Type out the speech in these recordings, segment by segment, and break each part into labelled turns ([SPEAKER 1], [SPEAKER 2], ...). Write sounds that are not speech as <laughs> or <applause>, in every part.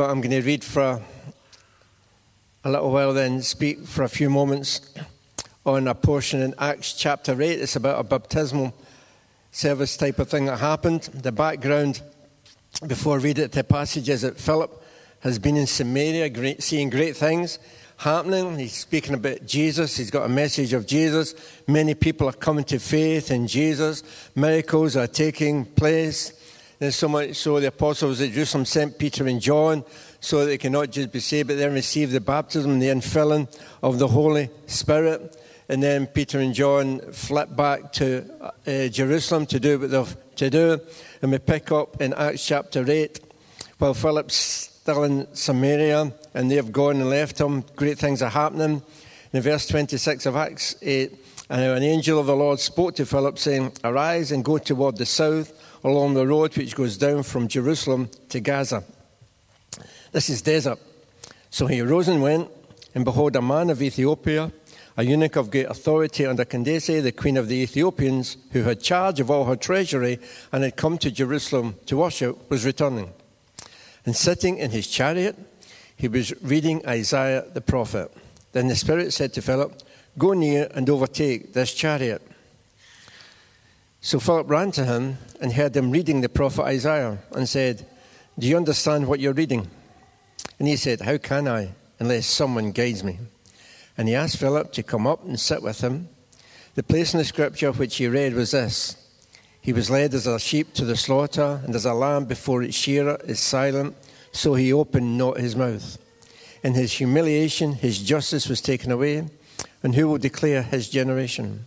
[SPEAKER 1] but I'm going to read for a little while, then speak for a few moments on a portion in Acts chapter 8. It's about a baptismal service type of thing that happened. The background, before I read it, the passage is that Philip has been in Samaria, great, seeing great things happening. He's speaking about Jesus. He's got a message of Jesus. Many people are coming to faith in Jesus. Miracles are taking place. There's so much so the apostles at Jerusalem sent Peter and John so that they cannot just be saved, but then receive the baptism, and the infilling of the Holy Spirit. And then Peter and John flip back to uh, Jerusalem to do what they've to do. And we pick up in Acts chapter 8, while Philip's still in Samaria and they've gone and left him, great things are happening. In verse 26 of Acts 8, and an angel of the Lord spoke to Philip, saying, Arise and go toward the south along the road which goes down from Jerusalem to Gaza. This is desert. So he arose and went, and behold, a man of Ethiopia, a eunuch of great authority under Candace, the queen of the Ethiopians, who had charge of all her treasury and had come to Jerusalem to worship, was returning. And sitting in his chariot, he was reading Isaiah the prophet. Then the Spirit said to Philip, Go near and overtake this chariot. So Philip ran to him and heard him reading the prophet Isaiah and said, Do you understand what you're reading? And he said, How can I, unless someone guides me? And he asked Philip to come up and sit with him. The place in the scripture which he read was this He was led as a sheep to the slaughter, and as a lamb before its shearer is silent, so he opened not his mouth. In his humiliation, his justice was taken away, and who will declare his generation?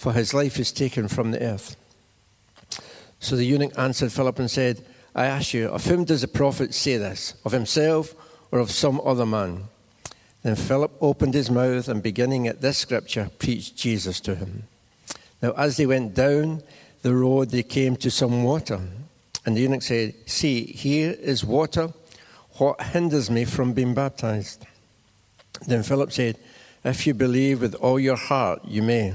[SPEAKER 1] For his life is taken from the earth. So the eunuch answered Philip and said, I ask you, of whom does the prophet say this? Of himself or of some other man? Then Philip opened his mouth and, beginning at this scripture, preached Jesus to him. Now, as they went down the road, they came to some water. And the eunuch said, See, here is water. What hinders me from being baptized? Then Philip said, If you believe with all your heart, you may.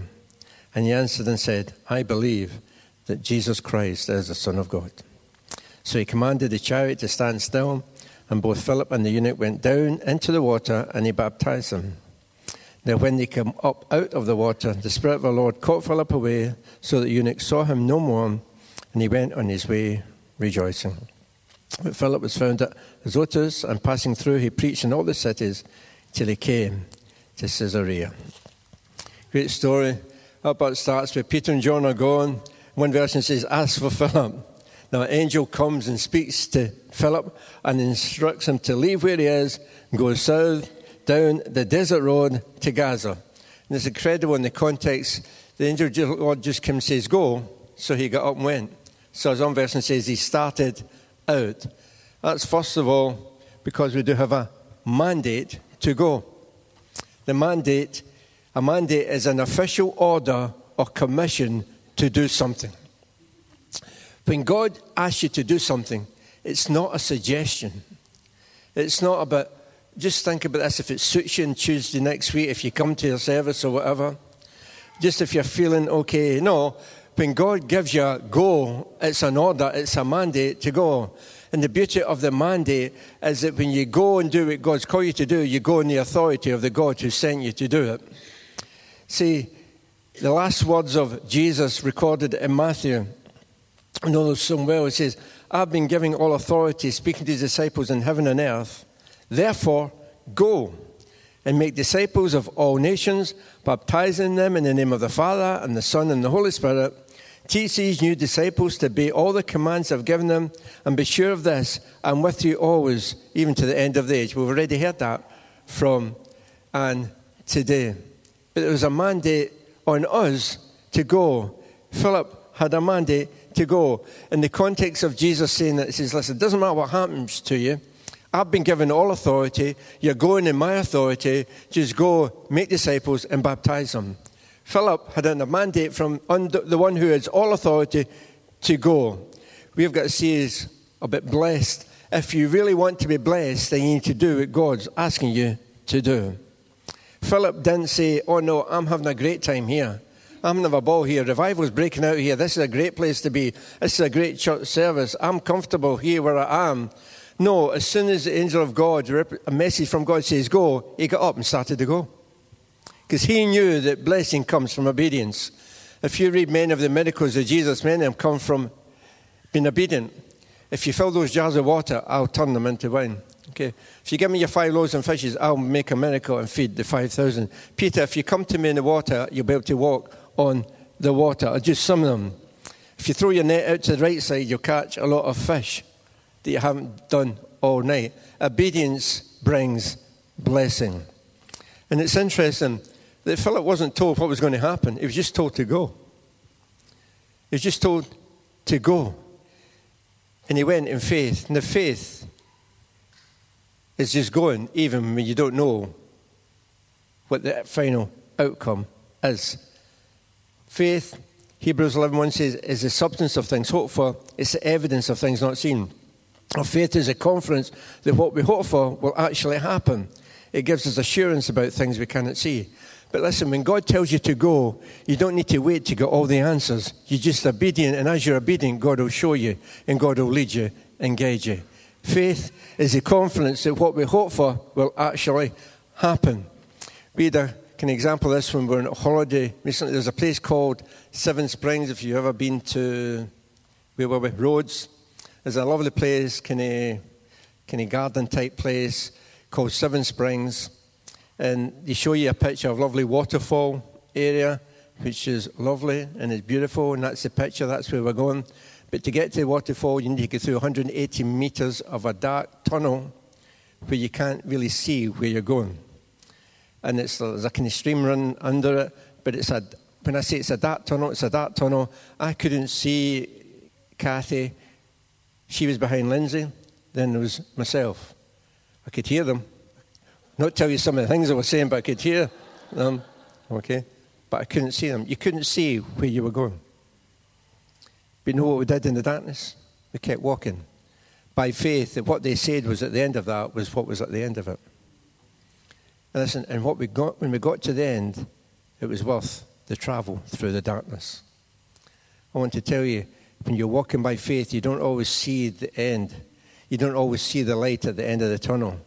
[SPEAKER 1] And he answered and said, I believe that Jesus Christ is the Son of God. So he commanded the chariot to stand still, and both Philip and the eunuch went down into the water, and he baptized them. Now, when they came up out of the water, the Spirit of the Lord caught Philip away, so that the eunuch saw him no more, and he went on his way rejoicing. But Philip was found at Azotus, and passing through, he preached in all the cities till he came to Caesarea. Great story. Up it starts with Peter and John are gone. One version says, Ask for Philip. Now, an angel comes and speaks to Philip and instructs him to leave where he is and go south down the desert road to Gaza. And it's incredible in the context. The angel Lord just comes and says, Go. So he got up and went. So, as one version says, he started out. That's first of all because we do have a mandate to go. The mandate, a mandate is an official order or commission to do something. When God asks you to do something, it's not a suggestion. It's not about, just think about this if it suits you on Tuesday next week, if you come to your service or whatever. Just if you're feeling okay. No, when God gives you a go, it's an order, it's a mandate to go. And the beauty of the mandate is that when you go and do what God's called you to do, you go in the authority of the God who sent you to do it. See, the last words of Jesus recorded in Matthew, I know those so well. It says, I've been giving all authority, speaking to his disciples in heaven and earth. Therefore, go and make disciples of all nations, baptizing them in the name of the Father and the Son and the Holy Spirit. Teach these new disciples to obey all the commands I've given them, and be sure of this I'm with you always, even to the end of the age. We've already heard that from and today. But there was a mandate on us to go. Philip had a mandate to go. In the context of Jesus saying that, he says, Listen, it doesn't matter what happens to you. I've been given all authority. You're going in my authority. Just go, make disciples, and baptize them. Philip had a mandate from the one who has all authority to go. We've got to see is a bit blessed. If you really want to be blessed, then you need to do what God's asking you to do. Philip didn't say, Oh no, I'm having a great time here. I'm having a ball here. Revival's breaking out here. This is a great place to be. This is a great church service. I'm comfortable here where I am. No, as soon as the angel of God, a message from God says go, he got up and started to go. Because he knew that blessing comes from obedience. If you read many of the miracles of Jesus, many of them come from being obedient. If you fill those jars of water, I'll turn them into wine. Okay. If you give me your five loaves and fishes, I'll make a miracle and feed the 5,000. Peter, if you come to me in the water, you'll be able to walk on the water. Or just some of them. If you throw your net out to the right side, you'll catch a lot of fish that you haven't done all night. Obedience brings blessing. And it's interesting that Philip wasn't told what was going to happen, he was just told to go. He was just told to go. And he went in faith. And the faith is just going, even when you don't know what the final outcome is. Faith, Hebrews 11.1 says, is the substance of things hoped for. It's the evidence of things not seen. Our faith is a confidence that what we hope for will actually happen. It gives us assurance about things we cannot see. But listen, when God tells you to go, you don't need to wait to get all the answers. You're just obedient, and as you're obedient, God will show you, and God will lead you and guide you. Faith is the confidence that what we hope for will actually happen. Read a, an example of this when we are on holiday recently. There's a place called Seven Springs, if you've ever been to, where we were we? Rhodes. There's a lovely place, kind of, garden type place called Seven Springs and they show you a picture of lovely waterfall area, which is lovely and it's beautiful, and that's the picture, that's where we're going. But to get to the waterfall, you need to go through 180 meters of a dark tunnel where you can't really see where you're going. And it's, there's a kind of stream run under it, but it's a, when I say it's a dark tunnel, it's a dark tunnel. I couldn't see Kathy. She was behind Lindsay. Then there was myself. I could hear them, not tell you some of the things I was saying, but I could hear them. Okay? But I couldn't see them. You couldn't see where you were going. You know what we did in the darkness? We kept walking. By faith, that what they said was at the end of that was what was at the end of it. And listen, and what we got when we got to the end, it was worth the travel through the darkness. I want to tell you, when you're walking by faith, you don't always see the end. You don't always see the light at the end of the tunnel.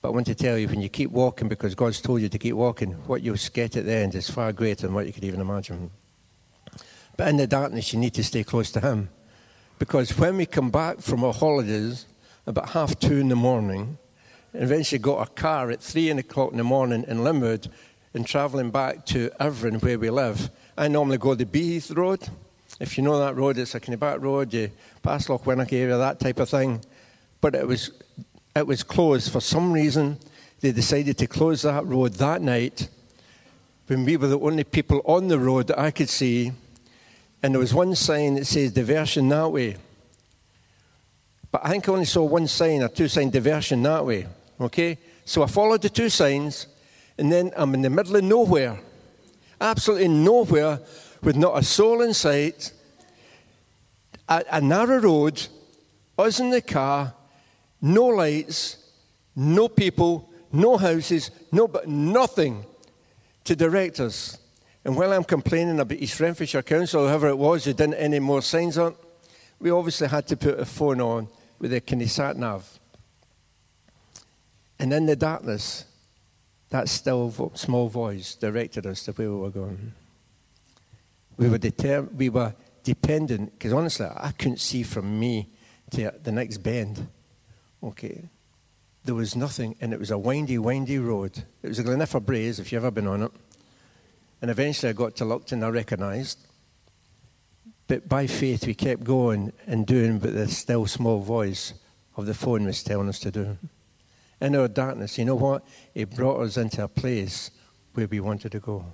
[SPEAKER 1] But I want to tell you, when you keep walking because God's told you to keep walking, what you'll get at the end is far greater than what you could even imagine. But in the darkness, you need to stay close to Him. Because when we come back from our holidays, about half two in the morning, and eventually got a car at three o'clock in the morning in Linwood and travelling back to Irvine, where we live, I normally go the Beith Road. If you know that road, it's a kind of back road, you pass Lochwinnoch area, that type of thing. But it was it was closed. For some reason, they decided to close that road that night when we were the only people on the road that I could see. And there was one sign that says diversion that way. But I think I only saw one sign or two sign diversion that way. Okay? So I followed the two signs, and then I'm in the middle of nowhere. Absolutely nowhere, with not a soul in sight. A, a narrow road, us in the car, no lights, no people, no houses, no, but nothing to direct us. And while I'm complaining about East Renfrewshire Council, whoever it was, who didn't any more signs on, we obviously had to put a phone on with a kind of sat nav. And in the darkness, that still small voice directed us to where we were going. We were, deter- we were dependent, because honestly, I couldn't see from me to the next bend. Okay. There was nothing, and it was a windy, windy road. It was a Gleniffer Braes, if you've ever been on it. And eventually I got to Lupton, I recognised. But by faith, we kept going and doing what the still small voice of the phone was telling us to do. In our darkness, you know what? It brought us into a place where we wanted to go.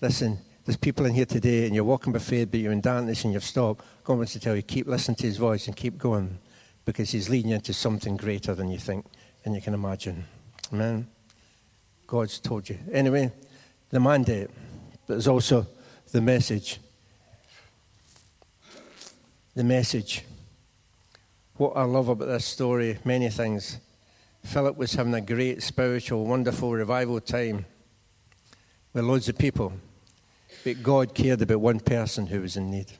[SPEAKER 1] Listen, there's people in here today, and you're walking by faith, but you're in darkness and you've stopped. God wants to tell you, keep listening to his voice and keep going because He's leading you into something greater than you think and you can imagine. Amen. God's told you. Anyway, the mandate, but there's also the message. The message. What I love about this story, many things. Philip was having a great spiritual, wonderful revival time with loads of people. But God cared about one person who was in need.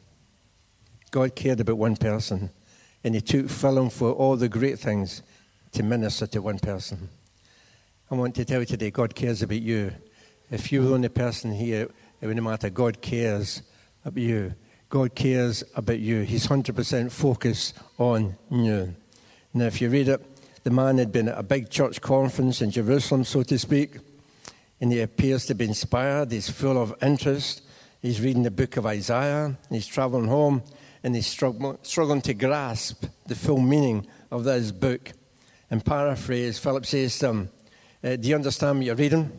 [SPEAKER 1] God cared about one person And he took Philip for all the great things to minister to one person. I want to tell you today, God cares about you. If you're the only person here, it wouldn't matter. God cares about you. God cares about you. He's 100% focused on you. Now, if you read it, the man had been at a big church conference in Jerusalem, so to speak, and he appears to be inspired. He's full of interest. He's reading the book of Isaiah. He's traveling home, and he's struggling to grasp the full meaning of this book. And paraphrase, Philip says to him, uh, Do you understand what you're reading?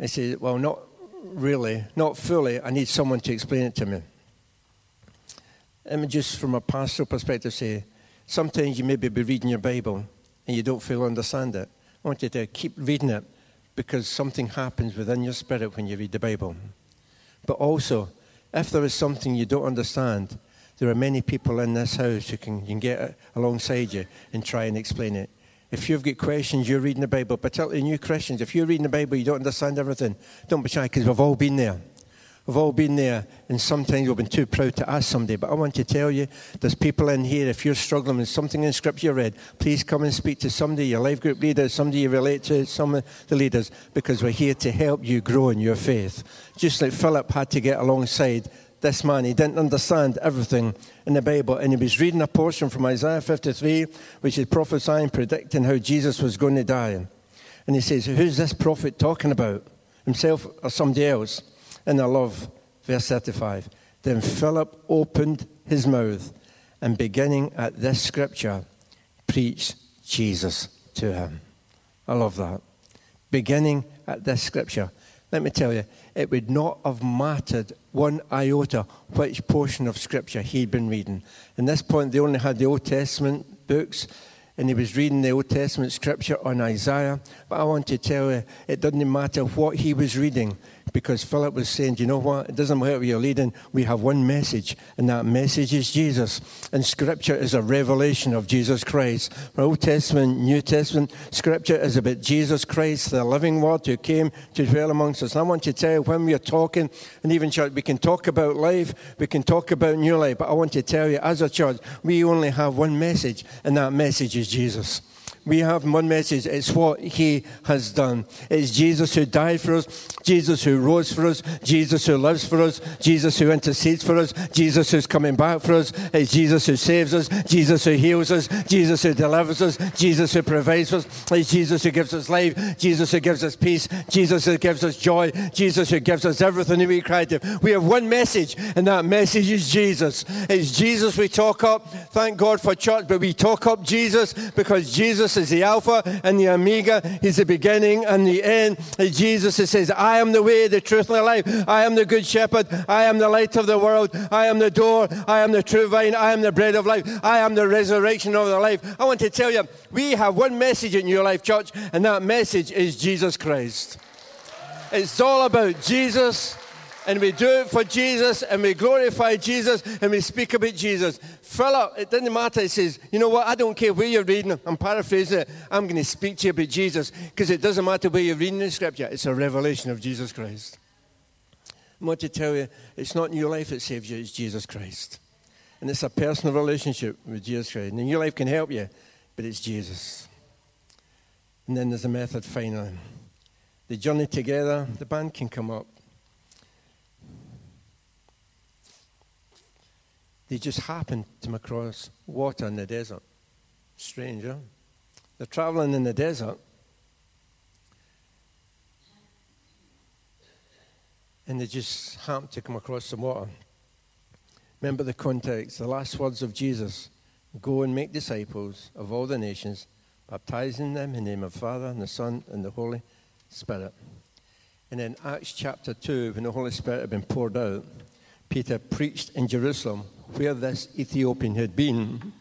[SPEAKER 1] He said, Well, not really, not fully. I need someone to explain it to me. Me just, from a pastoral perspective, say sometimes you maybe be reading your Bible and you don't fully understand it. I want you to keep reading it because something happens within your spirit when you read the Bible. But also, if there is something you don't understand, there are many people in this house who can, can get alongside you and try and explain it. If you've got questions, you're reading the Bible, particularly new Christians, if you're reading the Bible, you don't understand everything, don't be shy because we've all been there. We've all been there, and sometimes we've been too proud to ask somebody. But I want to tell you, there's people in here, if you're struggling with something in Scripture you read, please come and speak to somebody, your life group leader, somebody you relate to, some of the leaders, because we're here to help you grow in your faith. Just like Philip had to get alongside this man. He didn't understand everything in the Bible, and he was reading a portion from Isaiah 53, which is prophesying, predicting how Jesus was going to die. And he says, Who's this prophet talking about? Himself or somebody else? And I love verse 35. Then Philip opened his mouth and beginning at this scripture, preached Jesus to him. I love that. Beginning at this scripture. Let me tell you, it would not have mattered one iota which portion of scripture he'd been reading. In this point, they only had the Old Testament books and he was reading the Old Testament scripture on Isaiah. But I want to tell you, it doesn't matter what he was reading because Philip was saying, you know what? It doesn't matter what you're leading. We have one message, and that message is Jesus. And Scripture is a revelation of Jesus Christ. Old Testament, New Testament, Scripture is about Jesus Christ, the living Word who came to dwell amongst us. And I want to tell you, when we are talking, and even church, we can talk about life, we can talk about new life, but I want to tell you, as a church, we only have one message, and that message is Jesus we have one message. It's what he has done. It's Jesus who died for us, Jesus who rose for us, Jesus who lives for us, Jesus who intercedes for us, Jesus who's coming back for us. It's Jesus who saves us, Jesus who heals us, Jesus who delivers us, Jesus who provides for us. It's Jesus who gives us life, Jesus who gives us peace, Jesus who gives us joy, Jesus who gives us everything that we cry to. We have one message, and that message is Jesus. It's Jesus we talk up. Thank God for church, but we talk up Jesus because Jesus Jesus is the Alpha and the Omega. He's the beginning and the end. Jesus says, I am the way, the truth, and the life. I am the good shepherd. I am the light of the world. I am the door. I am the true vine. I am the bread of life. I am the resurrection of the life. I want to tell you, we have one message in your Life Church, and that message is Jesus Christ. It's all about Jesus and we do it for Jesus and we glorify Jesus and we speak about Jesus. Philip, it doesn't matter. He says, You know what? I don't care where you're reading. I'm paraphrasing it. I'm going to speak to you about Jesus because it doesn't matter where you're reading the scripture. It's a revelation of Jesus Christ. I want to tell you, it's not new life that saves you, it's Jesus Christ. And it's a personal relationship with Jesus Christ. And your life can help you, but it's Jesus. And then there's a method finally. The journey together, the band can come up. They just happened to come across water in the desert. Strange, huh? They're traveling in the desert. And they just happened to come across some water. Remember the context, the last words of Jesus Go and make disciples of all the nations, baptizing them in the name of the Father, and the Son, and the Holy Spirit. And in Acts chapter 2, when the Holy Spirit had been poured out, Peter preached in Jerusalem where this Ethiopian had been.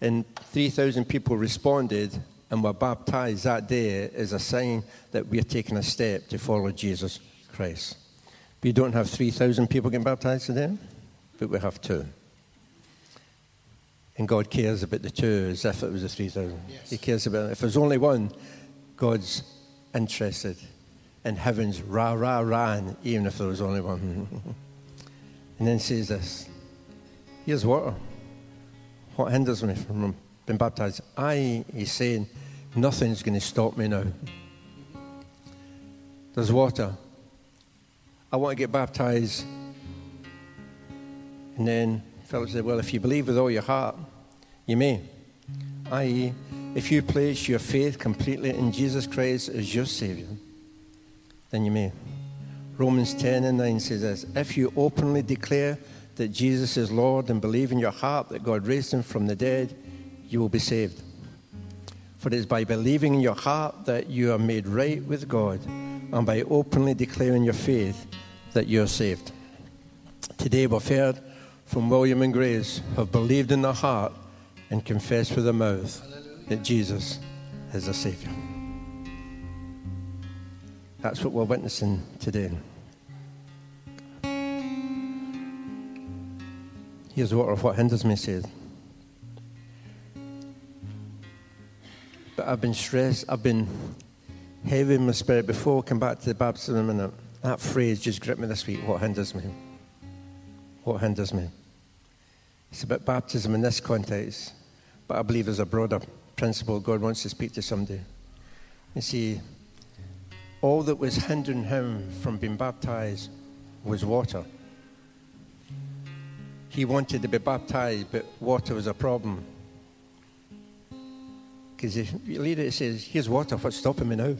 [SPEAKER 1] And 3,000 people responded and were baptized that day as a sign that we're taking a step to follow Jesus Christ. We don't have 3,000 people getting baptized today, but we have two. And God cares about the two as if it was the 3,000. Yes. He cares about it. If there's only one, God's interested. And heaven's rah, rah, rah, even if there was only one. Mm-hmm. <laughs> and then says this Here's water. What hinders me from being baptized? I, he's saying, nothing's going to stop me now. There's water. I want to get baptized. And then Philip said, Well, if you believe with all your heart, you may. I.e., if you place your faith completely in Jesus Christ as your Savior, then you may. Romans 10 and 9 says this If you openly declare that Jesus is Lord and believe in your heart that God raised him from the dead, you will be saved. For it is by believing in your heart that you are made right with God, and by openly declaring your faith that you are saved. Today we've heard from William and Grace who have believed in their heart and confessed with their mouth that Jesus is the Savior. That's what we're witnessing today. Here's what, what hinders me said. But I've been stressed, I've been heavy in my spirit before I come back to the baptism in a minute. That phrase just gripped me this week. What hinders me? What hinders me? It's about baptism in this context, but I believe there's a broader principle God wants to speak to somebody. You see, all that was hindering him from being baptized was water. He wanted to be baptized, but water was a problem. Because if you read it, it says, Here's water, what's stopping me now?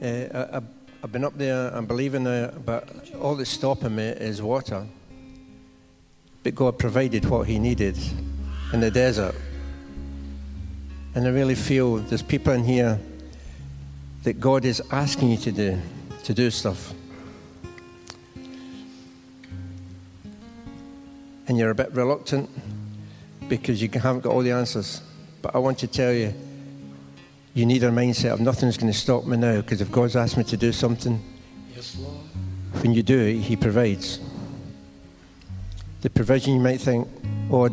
[SPEAKER 1] Uh, I, have been up there, I'm believing it, but all that's stopping me is water. But God provided what He needed in the desert. And I really feel there's people in here that God is asking you to do, to do stuff. And you're a bit reluctant because you haven't got all the answers. But I want to tell you, you need a mindset of nothing's going to stop me now because if God's asked me to do something, yes, when you do it, He provides the provision, you might think, oh,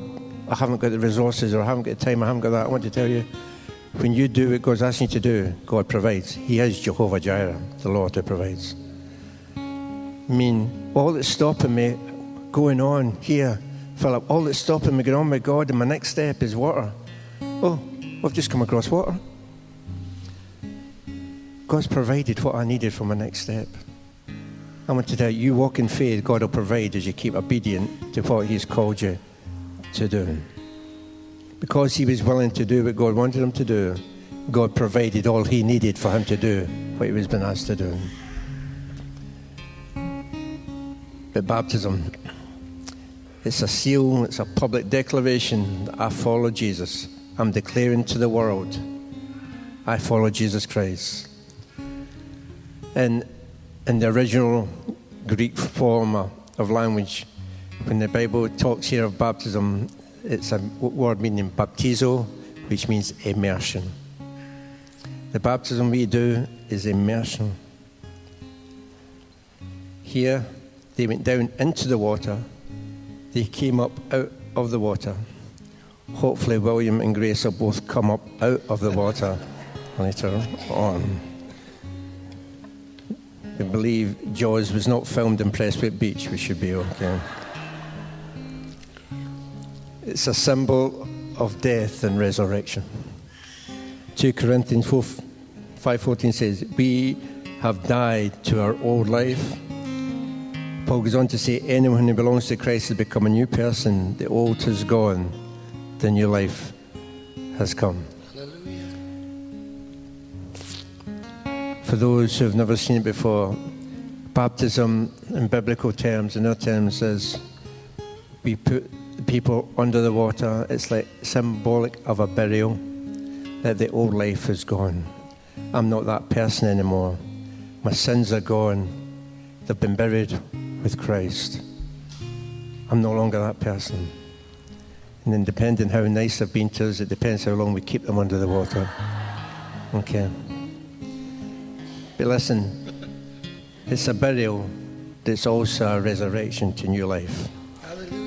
[SPEAKER 1] I haven't got the resources or I haven't got the time, I haven't got that. I want to tell you, when you do what God's asking you to do, God provides. He is Jehovah Jireh, the Lord who provides. I mean, all that's stopping me going on here, Philip, all that's stopping me going on with God, and my next step is water. Oh, I've just come across water. God's provided what I needed for my next step. I want to tell you, you walk in faith, God will provide as you keep obedient to what He's called you to do. Because he was willing to do what God wanted him to do, God provided all he needed for him to do what he was being asked to do. But baptism, it's a seal, it's a public declaration that I follow Jesus. I'm declaring to the world, I follow Jesus Christ. And in the original Greek form of language, when the Bible talks here of baptism, it's a word meaning baptizo, which means immersion. The baptism we do is immersion. Here, they went down into the water, they came up out of the water. Hopefully, William and Grace will both come up out of the water later on. We believe Jaws was not filmed in Prestwick Beach. We should be okay. It's a symbol of death and resurrection. 2 Corinthians 4, 5.14 says, We have died to our old life. Paul goes on to say, Anyone who belongs to Christ has become a new person. The old has gone, the new life has come. Hallelujah. For those who have never seen it before, baptism in biblical terms, in our terms, is we put people under the water. It's like symbolic of a burial, that the old life is gone. I'm not that person anymore. My sins are gone. They've been buried with Christ. I'm no longer that person. And then, depending how nice they've been to us, it depends how long we keep them under the water. Okay. But listen, it's a burial that's also a resurrection to new life.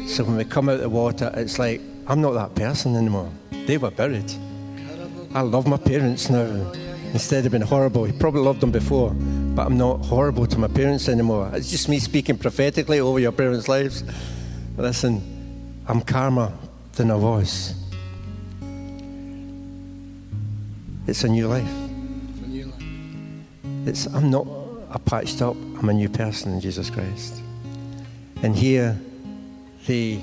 [SPEAKER 1] So when we come out of the water, it's like, I'm not that person anymore. They were buried. I love my parents now. Instead of being horrible, he probably loved them before, but I'm not horrible to my parents anymore. It's just me speaking prophetically over your parents' lives. Listen, I'm calmer than I was. It's a new life.
[SPEAKER 2] A new life.
[SPEAKER 1] It's, I'm not a patched up, I'm a new person in Jesus Christ. And here they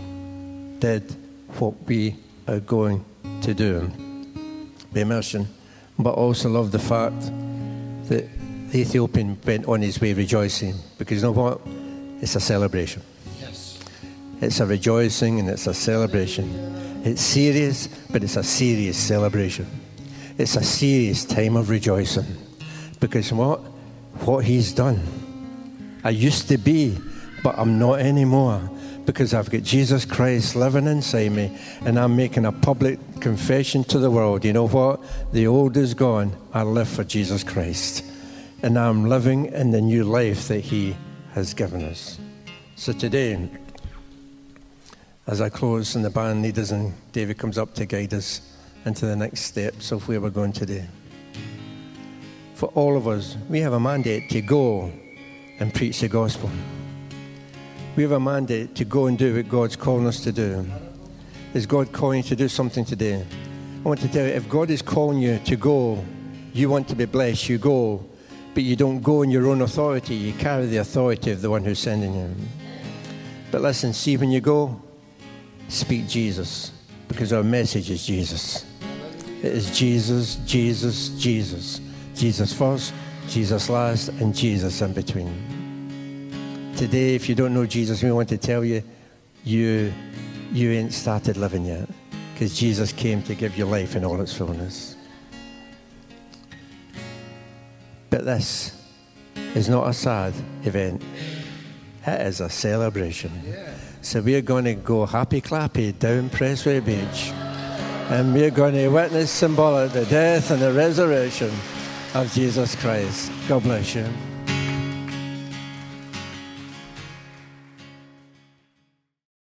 [SPEAKER 1] did what we are going to do the immersion, but also love the fact that the Ethiopian went on his way rejoicing because you know what? It's a celebration.
[SPEAKER 2] Yes.
[SPEAKER 1] It's a rejoicing and it's a celebration. It's serious, but it's a serious celebration. It's a serious time of rejoicing. Because what? What he's done. I used to be, but I'm not anymore. Because I've got Jesus Christ living inside me and I'm making a public confession to the world. You know what? The old is gone. I live for Jesus Christ. And I'm living in the new life that he has given us. So today, as I close and the band leaders and David comes up to guide us into the next steps of where we're going today. For all of us, we have a mandate to go and preach the gospel. We have a mandate to go and do what God's calling us to do. Is God calling you to do something today? I want to tell you, if God is calling you to go, you want to be blessed, you go. But you don't go in your own authority, you carry the authority of the one who's sending you. But listen, see, when you go, speak Jesus, because our message is Jesus. It is Jesus, Jesus, Jesus. Jesus first, Jesus last, and Jesus in between. Today, if you don't know Jesus, we want to tell you, you, you ain't started living yet, because Jesus came to give you life in all its fullness. But this is not a sad event. It is a celebration. So we're going to go happy clappy down Prestwick Beach. And we're going to witness symbolic the death and the resurrection of Jesus Christ. God bless you.